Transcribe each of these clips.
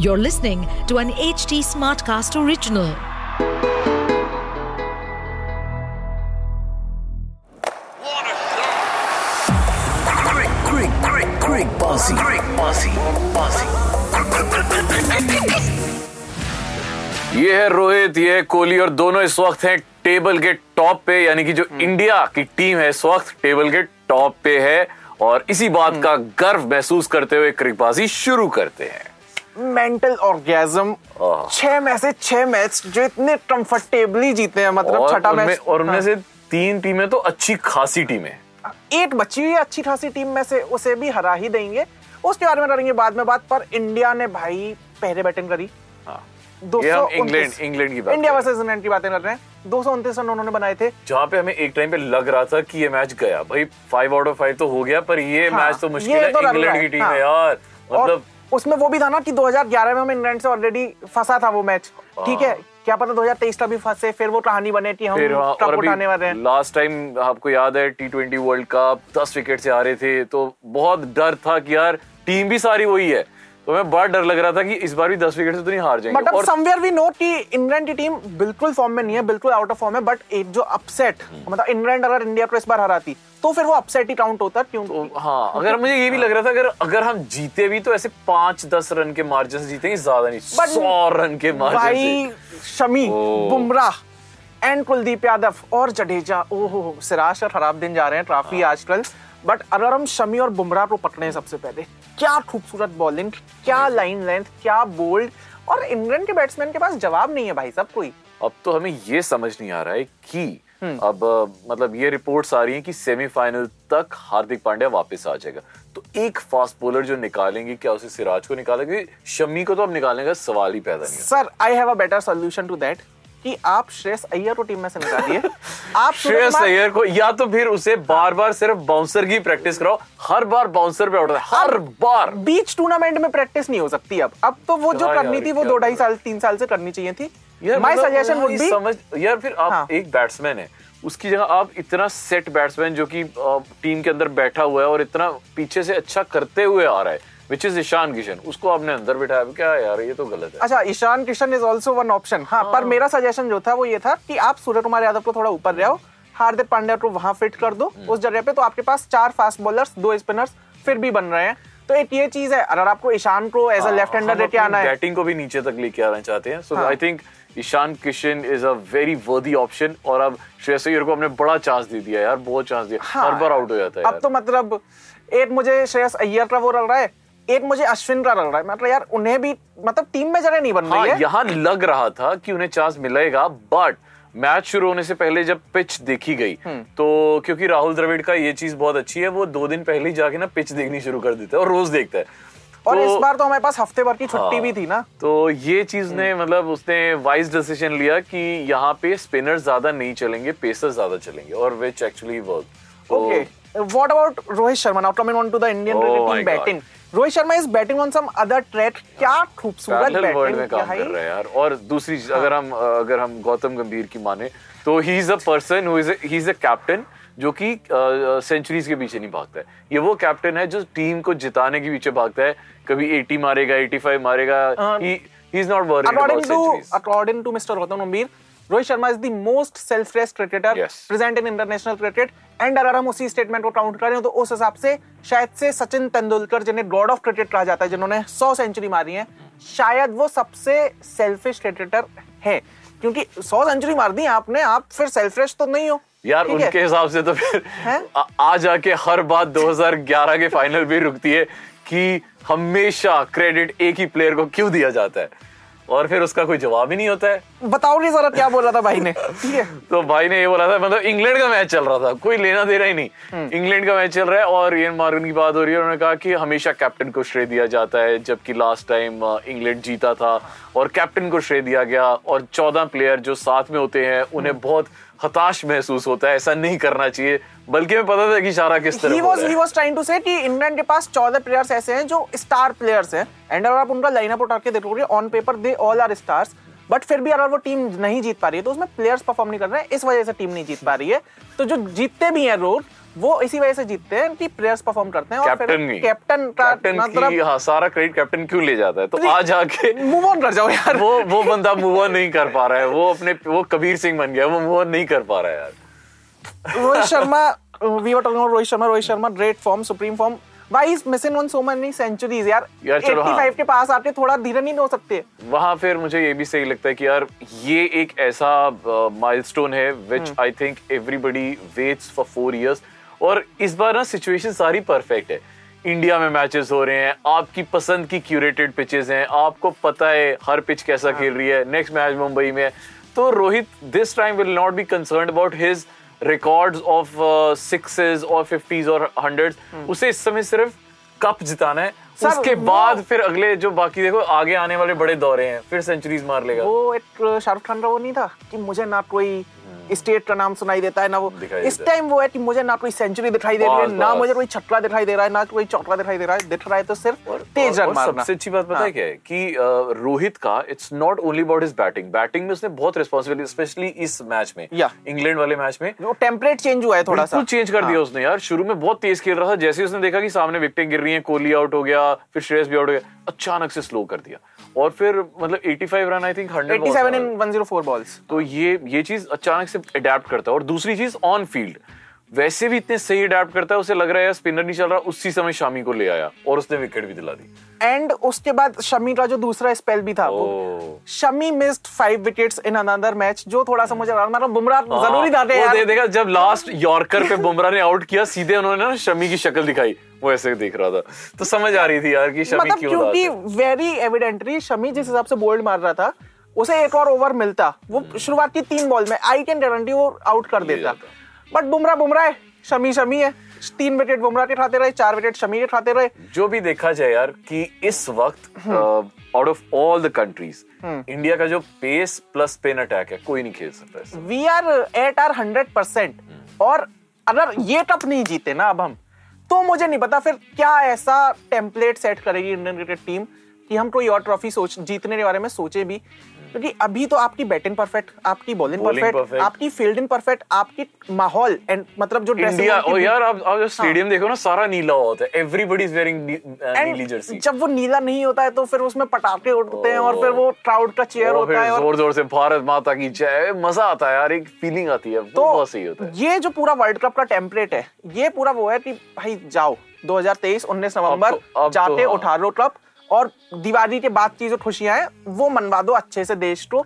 You're listening to an HT Smartcast original. Great, great, great, great bossy, great bossy, bossy. ये है रोहित ये है कोहली और दोनों इस वक्त हैं टेबल के टॉप पे यानी कि जो इंडिया की टीम है इस वक्त टेबल के टॉप पे है और इसी बात का गर्व महसूस करते हुए क्रिकबाजी शुरू करते हैं मेंटल ऑर्गेजम छह में से छह मैच जो इतने कंफर्टेबली जीते हैं मतलब छठा मैच और उनमें से तीन टीमें तो अच्छी खासी टीमें एक बची हुई अच्छी खासी टीम में से उसे भी हरा ही देंगे। उसके बारे में करेंगे बाद में बात पर इंडिया ने भाई पहले बैटिंग करी। हाँ। इंग्लैंड इंग्लैंड की बात इंडिया वर्सेस इंग्लैंड की बातें कर रहे हैं। दो सौ उनतीस रन उन्होंने बनाए थे। जहाँ पे हमें एक टाइम पे लग रहा था कि ये मैच गया। भाई फाइव आउट ऑफ़ फाइव तो हो गया पर ये हाँ, मैच तो मुश्किल है। तो इंग्लैंड की टीम हाँ। है। यार। मतलब उसमें वो भी था ना कि 2011 में हम इंग्लैंड से ऑलरेडी फंसा था वो मैच ठीक है? क्या पता 2023 तक भी फंसे फिर वो कहानी बने थी हम हाँ, कप उठाने वाले हैं। लास्ट टाइम आपको याद है टी ट्वेंटी वर्ल्ड कप दस विकेट से आ रहे थे तो बहुत डर था कि यार टीम भी सारी वही है। तो हमें बड़ा डर लग रहा था कि इस बार भी दस विकेट से तो नहीं हार जाएँगे। बट और समवेयर वी नो कि इंग्लैंड की टीम बिल्कुल फॉर्म में नहीं है बिल्कुल आउट ऑफ़ फॉर्म है बट एक जो अपसेट हम्म। मतलब इंग्लैंड अगर इंडिया को इस बार हराती तो फिर वो अपसेट ही काउंट होता क्यों? तो हाँ अगर मुझे ये भी लग रहा था अगर अगर हम जीते भी तो ऐसे पाँच दस रन के मार्जिन से जीतेंगे ज़्यादा नहीं सौ रन के मार्जिन भाई शमी बुमराह एंड कुलदीप यादव और जडेजा ओहो सिराज का खराब दिन जा रहे हैं काफ़ी हाँ। आजकल। बट अगर हम शमी और बुमराह को पकड़े सबसे पहले क्या खूबसूरत बॉलिंग क्या लाइन लेंथ क्या बोल्ड और इंग्लैंड के बैट्समैन के पास जवाब नहीं है भाई सब कोई। अब तो हमें ये समझ नहीं आ रहा है कि हम्म। अब मतलब ये रिपोर्ट्स आ रही हैं कि सेमीफाइनल तक हार्दिक पांड्या वापस आ जाएगा। तो एक फास्ट बॉलर जो निकालेंगे क्या उसे सिराज को निकालेंगे? शमी को तो अब निकालने का सवाल ही पैदा नहीं sir I have a better solution to that कि आप श्रेयस अय्यर को टीम में से निकालिए आप श्रेयस अय्यर को या तो फिर उसे बार बार सिर्फ़ बाउंसर की प्रैक्टिस कराओ। हर बार बाउंसर पे होता है हर बार। बीच टूर्नामेंट में प्रैक्टिस नहीं हो सकती अब। अब तो वो जो करनी थी वो दो ढाई साल तीन साल से करनी चाहिए थी। माय सजेशन वुड बी समझ यार फिर आप हाँ। एक बैट्समैन है। उसकी जगह आप इतना सेट बैट्समैन जो कि टीम के अंदर बैठा हुआ है और इतना पीछे से अच्छा करते हुए आ रहा है। विच इज़ ईशान किशन उसको आपने अंदर बिठाया क्या यार ये तो गलत है। अच्छा Ishan Kishan is also one option हाँ पर मेरा सजेशन जो था वो ये था कि आप सूर्य कुमार यादव को थोड़ा ऊपर ले आओ हार्दिक पांड्या को वहाँ फिट कर दो। हम्म। उस जगह पे तो आपके पास चार फास्ट बॉलर्स दो स्पिनर्स फिर भी बन रहे हैं। तो एक ये चीज़ है अगर आपको ईशान को एज अ लेफ़्ट हैंडर लेके आना है। बैटिंग को भी नीचे तक लेके आना चाहते हैं। सो हाँ। I think Ishan Kishan is a very worthy option और अब श्रेयस अय्यर को हमने बड़ा चांस दे दिया यार बहुत चांस दिया। हाँ, हर बार आउट हो जाता है अब तो मतलब एक मुझे श्रेयस अय्यर का वो लग रहा है एक मुझे अश्विन का लग रहा है। मतलब यार उन्हें भी मतलब टीम में जगह नहीं बन हाँ रही है यहाँ लग रहा था कि उन्हें चांस मिलेगा बट मैच शुरू होने से पहले जब पिच देखी गई हम्म। तो क्योंकि राहुल द्रविड़ का ये चीज़ बहुत अच्छी है वो दो दिन पहले ही जाके ना पिच देखनी शुरू कर देता है और रोज देखता है। और तो- इस बार तो हमारे पास हफ़्ते भर की छुट्टी हाँ। भी थी ना। तो ये चीज़ ने मतलब उसने वाइज डिसीज़न लिया कि यहाँ पे स्पिनर ज़्यादा नहीं चलेंगे पेसर ज़्यादा चलेंगे और which actually work okay What about Rohit Sharma? Now coming on to the Indian Oh cricket Sharma is batting on some other track. क्या खूबसूरत वर्ल्ड में बैटिंग काम कर रहे हैं यार। और दूसरी चीज़, अगर हम अगर हम गौतम गंभीर की माने तो he is a person who is he is a captain जो कि सेंचुरीज के पीछे नहीं भागता है। ये वो कैप्टन है जो टीम को जिताने के पीछे भागता है। कभी 80 मारेगा 85 मारेगा। Uh, he he is not worried According about to centuries according to Mr. Gautam Sharma is Sharma most selfless cricketer Yes. present in international cricket. And अगर हम उसी स्टेटमेंट को काउंट करें तो उस हिसाब से शायद से सचिन तेंदुलकर जिन्हें गॉड ऑफ़ क्रिकेट कहा जाता है जिन्होंने 100 सेंचुरी मारी है शायद वो सबसे सेल्फिश क्रिकेटर है। क्योंकि सौ सेंचुरी मार दी आपने आप फिर सेल्फिश तो नहीं हो। यार उनके हिसाब से तो फिर आ, आ जाके हर बात 2011 के फाइनल भी रुकती है कि हमेशा क्रेडिट एक ही प्लेयर को क्यों दिया जाता है? और फिर उसका कोई जवाब ही नहीं होता है। बताओ नहीं जरा क्या बोल रहा था भाई ने। ठीक है। तो भाई ने ये बोला था मतलब इंग्लैंड का मैच चल रहा था। कोई लेना दे रहा ही नहीं। इंग्लैंड का मैच चल रहा है और एन मार्गन की बात हो रही है उन्होंने कहा कि हमेशा कैप्टन को श्रेय दिया जाता है जबकि लास्ट टाइम इंग्लैंड जीता था और कैप्टन को श्रेय दिया गया। और चौदह प्लेयर जो साथ में होते हैं उन्हें बहुत हताश महसूस होता है ऐसा नहीं करना चाहिए। बल्कि मैं पता था कि इशारा किस तरह ही। है। वाज ट्राइंग टू से कि इंग्लैंड के पास 14 प्लेयर्स ऐसे हैं जो स्टार प्लेयर्स हैं। एंड अगर आप उनका लाइनअप उठा के देखोगे on paper they all are stars but फिर भी अगर वो टीम नहीं जीत पा रही है तो उसमें प्लेयर्स परफॉर्म नहीं कर रहे हैं। इस वजह से टीम नहीं जीत पा रही है। तो जो जीतते भी हैं रोज वो इसी वजह से जीतते हैं कि प्लेयर्स परफॉर्म करते हैं और कैप्टन की। कैप्टन का मतलब हाँ सारा क्रेडिट कैप्टन क्यों ले जाता है? तो आज आके मूव ऑन कर जाओ यार। वो वो बंदा मूव ऑन नहीं कर पा रहा है। वो अपने वो कबीर सिंह बन गया वो मूव ऑन नहीं कर पा रहा है यार। Rohit Sharma we were talking Rohit Sharma Rohit Sharma great form supreme form why is missing on so many centuries यार? यार चलो, 85 हाँ। के पास आते थोड़ा धीरे नहीं हो सकते। वहाँ फिर मुझे ये भी सही लगता है कि यार ये एक ऐसा माइलस्टोन है which I think everybody waits for four years और इस बार ना सिचुएशन सारी परफेक्ट है। इंडिया में मैचेस हो रहे हैं आपकी पसंद की क्यूरेटेड पिचेस हैं आपको पता है हर पिच कैसा खेल रही है नेक्स्ट मैच मुंबई में। है तो Rohit this time will not be concern about his records of sixes और फिफ्टीज और हंड्रेड्स उसे इस समय सिर्फ़ कप जिताना है। उसके बाद फिर अगले जो बाकी देखो आगे आने वाले बड़े दौरे हैं फिर सेंचुरीज मार लेगा। वो एक शाहरुख खान का वो नहीं था कि मुझे ना कोई स्टेट का नाम सुनाई देता है ना वो। इस टाइम वो है कि मुझे ना कोई सेंचुरी दिखाई दे रही है ना मुझे कोई छक्का दिखाई दे रहा है ना कोई चौका दिखाई दे रहा है दिख रहा है तो सिर्फ़ तेज रन मारना। सबसे अच्छी बात पता हाँ। है। क्या है कि रोहित का it's not only about his batting batting में उसने बहुत रिस्पॉन्सिबिलिटी स्पेशली इस मैच में। इंग्लैंड वाले मैच में। वो टेम्परेट चेंज हुआ है थोड़ा सा। हाँ। चेंज कर दिया उसने यार। शुरू में बहुत तेज खेल रहा था जैसे उसने देखा कि सामने विकेटें गिर रही हैं कोहली आउट हो गया फिर श्रेयस भी आउट हो गया अचानक से स्लो कर दिया। और फिर मतलब 85 run I think 100 87 in 104 balls तो ये ये चीज़ अचानक से अडेप्ट करता है। और दूसरी चीज़ ऑन फ़ील्ड वैसे भी इतने सही अडेप्ट करता है उसे लग रहा है स्पिनर नहीं चल रहा उसी समय शामी को ले आया और उसने विकेट भी दिला दी। एंड उसके बाद शमी का जो दूसरा स्पेल भी था वो Shami missed five wickets in another match जो थोड़ा सा मुझे मतलब बुमराह ज़रूरी हाँ, वो यार दे देखा जब लास्ट यॉर्कर पे बुमराह ने आउट किया सीधे उन्होंने ना शमी की शक्ल दिखाई। वो ऐसे देख रहा था। तो समझ आ रही थी यार कि शमी मतलब क्यों क्योंकि वेरी एविडेंटली शमी जिस हिसाब से बोल्ड मार रहा था उसे एक और ओवर मिलता। वो शुरुआत की तीन बॉल में आई कैन गारंटी वो आउट कर देता। बट बुमराह बुमराह है शमी शमी है। तीन विकेट बुमराह के खाते रहे चार विकेट शमी के खाते रहे। जो भी देखा जाए यार कि इस वक्त out of all the countries India का जो पेस प्लस स्पिन अटैक है कोई नहीं खेल सकता we are at our hundred percent और अगर ये कप नहीं जीते ना अब हम तो मुझे नहीं पता फिर क्या ऐसा टेम्पलेट सेट करेगी इंडियन क्रिकेट टीम कि हम कोई और ट्रॉफी सोच जीतने के बारे में सोचे भी। क्योंकि अभी तो आपकी बैटिंग परफेक्ट आपकी बॉलिंग परफेक्ट आपकी फील्डिंग परफेक्ट आपकी माहौल एंड मतलब जो इंडिया ओ यार आप आप जब स्टेडियम देखो ना सारा नीला होता है। एवरीबडी इज़ वेयरिंग नीली जर्सी जब वो नीला नहीं होता है तो फिर उसमें पटाखे उड़ते हैं और Oh. फिर वो क्राउड का चेयर होता है ज़ोर ज़ोर से भारत माता की जय। मज़ा आता है यार एक फीलिंग आती है। तो बहुत सही होता है। ये जो पूरा वर्ल्ड कप का टेम्पलेट है ये पूरा वो है कि भाई जाओ 2023 19 नवंबर अब तो- अब तो जाते हाँ। उठा लो कप और दिवाली के बाद की जो खुशियाँ हैं वो मनवा दो अच्छे से देश को।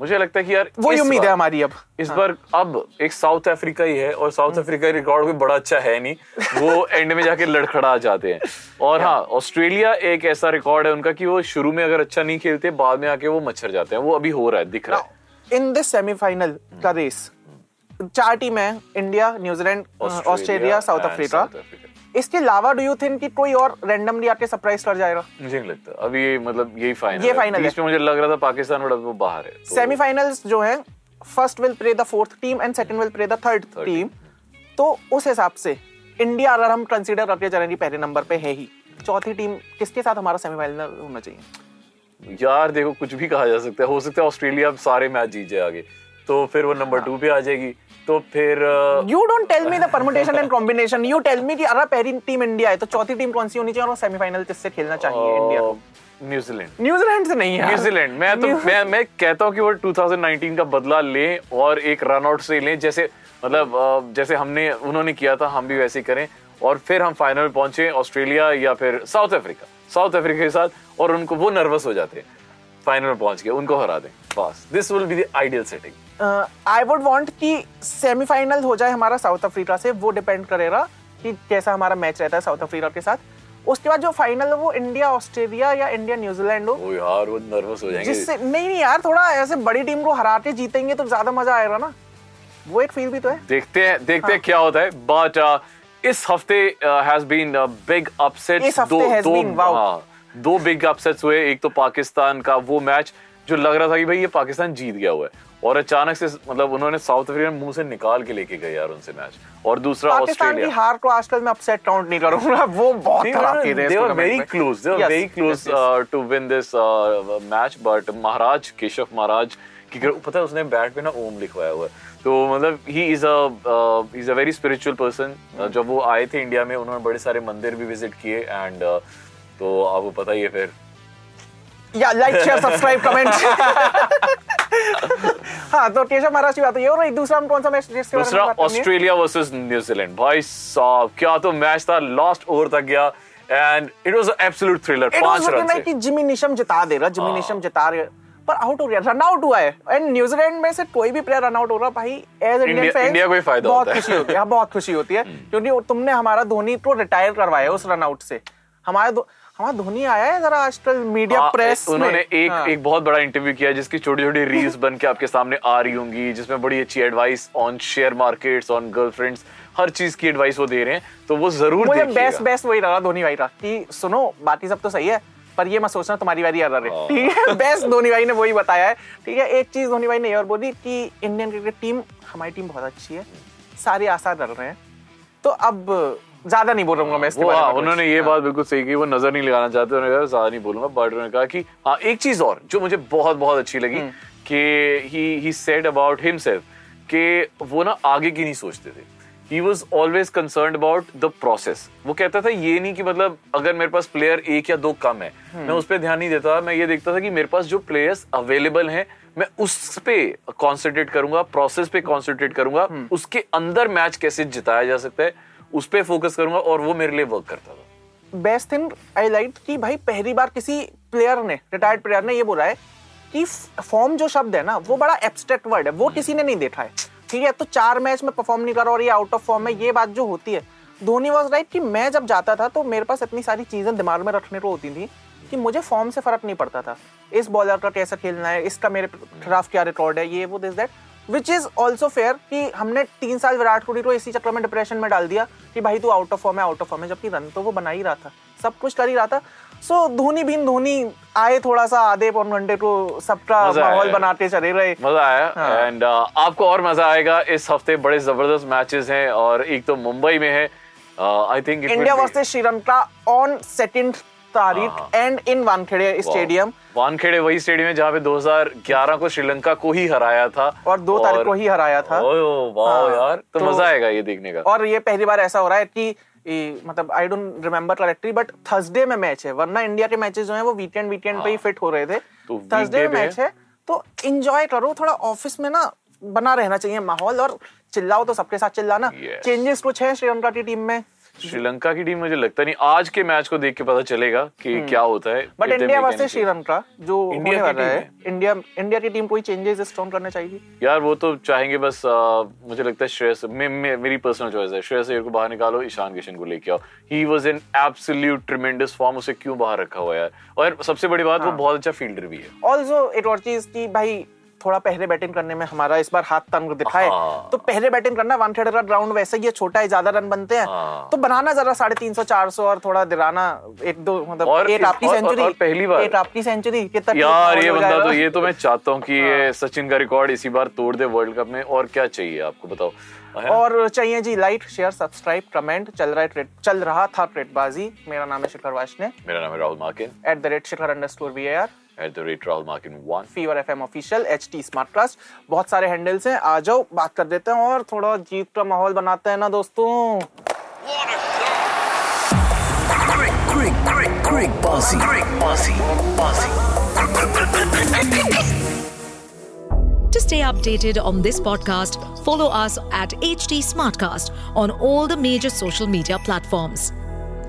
मुझे लगता है कि यार इस उम्मीद है हमारी अब। इस हाँ। बार अब एक साउथ अफ्रीका ही है और साउथ अफ्रीका का रिकॉर्ड कोई बड़ा अच्छा है नहीं। वो एंड में जाके लड़खड़ा जाते हैं। और हाँ ऑस्ट्रेलिया एक ऐसा रिकॉर्ड है उनका कि वो शुरू में अगर अच्छा नहीं खेलते बाद में आके वो मच्छर जाते हैं। वो अभी हो रहा है दिख रहा है। इन दिस सेमीफाइनल का रेस चार टीम है India New Zealand Australia South Africa. इसके अलावा डू यू थिंक कि कोई और रैंडमली आके सरप्राइज़ कर जाएगा? मुझे नहीं लगता। अभी ये मतलब यही फाइनल ये final है। मुझे लग रहा था पाकिस्तान बड़ा वो बाहर है तो- सेमीफाइनल्स जो है first will play the fourth team and second will play the third team तो उस हिसाब से इंडिया अगर हम कंसीडर करके चलें कि पहले नंबर पे है ही। चौथी टीम किसके साथ हमारा सेमीफाइनल होना चाहिए? यार देखो कुछ भी कहा जा सकता है। हो सकता है ऑस्ट्रेलिया सारे मैच जीत जाए आगे। तो फिर वो नंबर टू पे आ जाएगी। तो फिर you don't tell me the permutation and combination you tell me कि अगर पहली टीम इंडिया है तो चौथी टीम कौन सी होनी चाहिए और सेमीफाइनल किससे खेलना चाहिए इंडिया को? न्यूजीलैंड न्यूजीलैंड से नहीं है। न्यूजीलैंड मैं तो मैं मैं कहता हूँ कि वो 2019 का बदला लें और एक रन आउट से लें। जैसे मतलब जैसे हमने उन्होंने किया था हम भी वैसे ही करें। और फिर हम फाइनल में पहुँचे ऑस्ट्रेलिया या फिर साउथ अफ्रीका साउथ अफ्रीका के साथ और उनको वो नर्वस हो जाते हैं। फाइनल में पहुँच के उनको हरा दें। बस this will be the ideal setting I would want कि सेमीफाइनल हो जाए हमारा साउथ अफ्रीका से वो डिपेंड करेगा कि कैसा हमारा मैच रहता है साउथ अफ्रीका के साथ। उसके बाद जो फाइनल है वो इंडिया ऑस्ट्रेलिया या इंडिया न्यूजीलैंड हो। यार वो नर्वस हो जाएँगे। जिससे नहीं नहीं यार थोड़ा ऐसे बड़ी टीम को हरा के जीतेंगे तो ज़्यादा मज़ा आएगा ना। वो एक फील भी तो है। देखते हैं देखते हाँ। हैं। क्या होता है। बट इस हफ़्ते हैज़ बीन बिग अपसेट दो been, हाँ, दो बिग अपसेट्स हुए। एक तो पाकिस्तान का वो मैच जो लग रहा था कि भाई ये पाकिस्तान जीत गया हुआ है। और अचानक से मतलब उन्होंने साउथ अफ्रीका मुँह से निकाल के लेके गए यार उनसे मैच और दूसरा पाकिस्तान की ऑस्ट्रेलिया हार को आजकल मैं अपसेट काउंट नहीं करूँगा। वो बहुत खराब थी were very close they were very close uh, to win this uh, match but महाराज केशव महाराज कि पता है उसने बैट पे ना ओम लिखवाया हुआ है। तो मतलब he is a is a very spiritual person जब वो आए थे इंडिया में उन्होंने बड़े सारे मंदिर भी विज़िट किए एंड तो आपको पता ही है फिर। या लाइक शेयर सब्सक्राइब कमेंट हाँ तो केशव महाराज की बात है और दूसरा हम कौन सा मैच दूसरा? ऑस्ट्रेलिया वर्सेस न्यूजीलैंड भाई साहब क्या तो मैच था लास्ट ओवर तक गया and it was absolute thriller पाँच रन like कि जिमी निशम जिता दे रहा जिमी हाँ। निशम जिता रहे पर आउट हो गया रन आउट हुआ है एंड न्यूजीलैंड में से कोई भी प्लेयर रन आउट हो रहा भाई एज इंडियन फ़ैन इंडिया को ही फ़ायदा बहुत है। खुशी होती है बहुत खुशी होती है क्योंकि तुमने हमारा धोनी को रिटायर करवाया उस रन आउट से हमारा हमारा धोनी आया है जरा आजकल मीडिया हाँ, प्रेस उन्होंने एक हाँ। एक बहुत बड़ा इंटरव्यू किया जिसकी छोटी छोटी रील्स बन के आपके सामने आ रही होंगी जिसमें बड़ी अच्छी advice on share markets on girlfriends हर चीज़ की एडवाइस वो दे रहे हैं तो वो ज़रूर मुझे बेस्ट बेस्ट वही लगा धोनी भाई का कि सुनो बाकी सब तो सही है पर ये मैं सोचना तुम्हारी बारी आ रहा है। ठीक है बेस्ट धोनी भाई ने वही बताया है। ठीक है एक चीज़ धोनी भाई ने और बोली कि इंडियन क्रिकेट टीम हमारी टीम बहुत अच्छी है सारे आसार डर रहे हैं। तो अब ज़्यादा नहीं बोल रहा हूँ मैं इसके बारे हाँ, में उन्होंने ये बात बिल्कुल सही की वो नज़र नहीं लगाना चाहते उन्होंने कहा ज़्यादा नहीं बोलूँगा बट उन्होंने कहा कि हाँ एक चीज़ और जो मुझे बहुत बहुत अच्छी लगी हम्म। कि he he said about himself कि वो ना आगे की नहीं सोचते थे he was always concern about the process वो कहता था ये नहीं कि मतलब अगर मेरे पास प्लेयर एक या दो कम है हम्म। मैं उस पर ध्यान नहीं देता मैं ये देखता था कि मेरे पास जो प्लेयर्स अवेलेबल हैं मैं उस पे कॉन्सेंट्रेट करूँगा प्रोसेस पे कॉन्सेंट्रेट करूँगा हम्म। उसके अंदर मैच कैसे जिताया जा सकता है उस पे फोकस करूँगा और वो मेरे लिए वर्क करता था। बेस्ट थिंग आई लाइक कि भाई पहली बार किसी प्लेयर ने रिटायर्ड प्लेयर ने ये बोला है कि फॉर्म जो शब्द है ना वो बड़ा एब्स्ट्रैक्ट वर्ड है वो किसी ने नहीं देखा है। ठीक है तो चार मैच में परफॉर्म नहीं कर रहा और ये आउट ऑफ़ फॉर्म है ये बात जो होती है। धोनी वॉज़ राइट कि मैं जब जाता था तो मेरे पास इतनी सारी चीज़ें दिमाग में रखने को होती थी कि मुझे फॉर्म से फ़र्क नहीं पड़ता था। इस बॉलर का कैसा खेलना है इसका मेरे खिलाफ क्या रिकॉर्ड है ये वो this that which is also fair कि हमने तीन साल विराट कोहली को इसी चक्कर में डिप्रेशन में डाल दिया। कि भाई तू आउट ऑफ़ फॉर्म है आउट ऑफ़ फॉर्म है जबकि रन तो वो बना ही रहा था। सब कुछ कर ही रहा था। सो so, धोनी बिन धोनी आए थोड़ा सा आधे पौन घंटे को सबका माहौल बनाते चले रहे मज़ा आया। एंड हाँ। uh, आपको और मज़ा आएगा। इस हफ़्ते बड़े ज़बरदस्त मैचेस हैं और एक तो मुंबई में है। I think India versus Sri Lanka on second तारीख हाँ। And in Wankhede stadium Wankhede वही स्टेडियम है जहाँ पे 2011 को श्रीलंका को ही हराया था। और दो तारीख को ही हराया था। वाह हाँ, यार तो, तो- मज़ा आएगा ये देखने का। और ये पहली बार ऐसा हो रहा है कि मतलब I don't remember correctly but Thursday में मैच है वरना इंडिया के मैचेस जो हैं वो वीकेंड वीकेंड पे ही फिट हो रहे थे। तो थर्सडे में मैच है तो एंजॉय करो थोड़ा ऑफ़िस में ना बना रहना चाहिए माहौल और चिल्लाओ तो सबके साथ चिल्लाना. चेंजेस कुछ है श्रीलंका की टीम में? श्रीलंका की टीम मुझे लगता नहीं आज के मैच को देख के पता चलेगा कि क्या होता है बट इंडिया वर्सेस श्रीलंका जो इंडिया होने वाला है इंडिया इंडिया की टीम कोई चेंजेस स्टोन करने चाहिए यार वो तो चाहेंगे बस आ, मुझे लगता है श्रेयस मे, मे, मेरी पर्सनल चॉइस है। श्रेयस अय्यर को बाहर निकालो ईशान किशन को लेके आओ। He was in absolute tremendous form उसे क्यों बाहर रखा हुआ है और सबसे बड़ी बात हाँ। वो बहुत अच्छा फील्डर भी है। ऑल्सो एक और चीज़ की भाई थोड़ा पहले बैटिंग करने में हमारा इस बार हाथ तंग दिखाए। हाँ। तो पहले बैटिंग करना वानखेड़े का ग्राउंड वैसे ही छोटा है ज़्यादा रन बनते हैं। हाँ। तो बनाना जरा साढ़े तीन सौ चार सौ और थोड़ा दिलाना एक दो मतलब एक आपकी सेंचुरी पहली बार- एक आपकी सेंचुरी कितना यार ये बंदा तो ये तो मैं चाहता हूँ कि ये हाँ। सचिन का रिकॉर्ड इसी बार तोड़ दे वर्ल्ड कप में। और क्या चाहिए आपको बताओ? और चाहिए जी लाइक शेयर सब्सक्राइब कमेंट चल रहा है चल रहा था ट्रेडबाजी मेरा नाम है शिखर वाशने। मेरा नाम है Rahul माके। At the rate Shikhar under we are at the rate Rahul मार्किन one fever F M official H T Smartcast बहुत सारे हैंडल्स हैं आ जाओ बात कर देते हैं और थोड़ा जीत का माहौल बनाते हैं ना दोस्तों. To stay updated on this podcast, follow us at HT Smartcast on all the major social media platforms.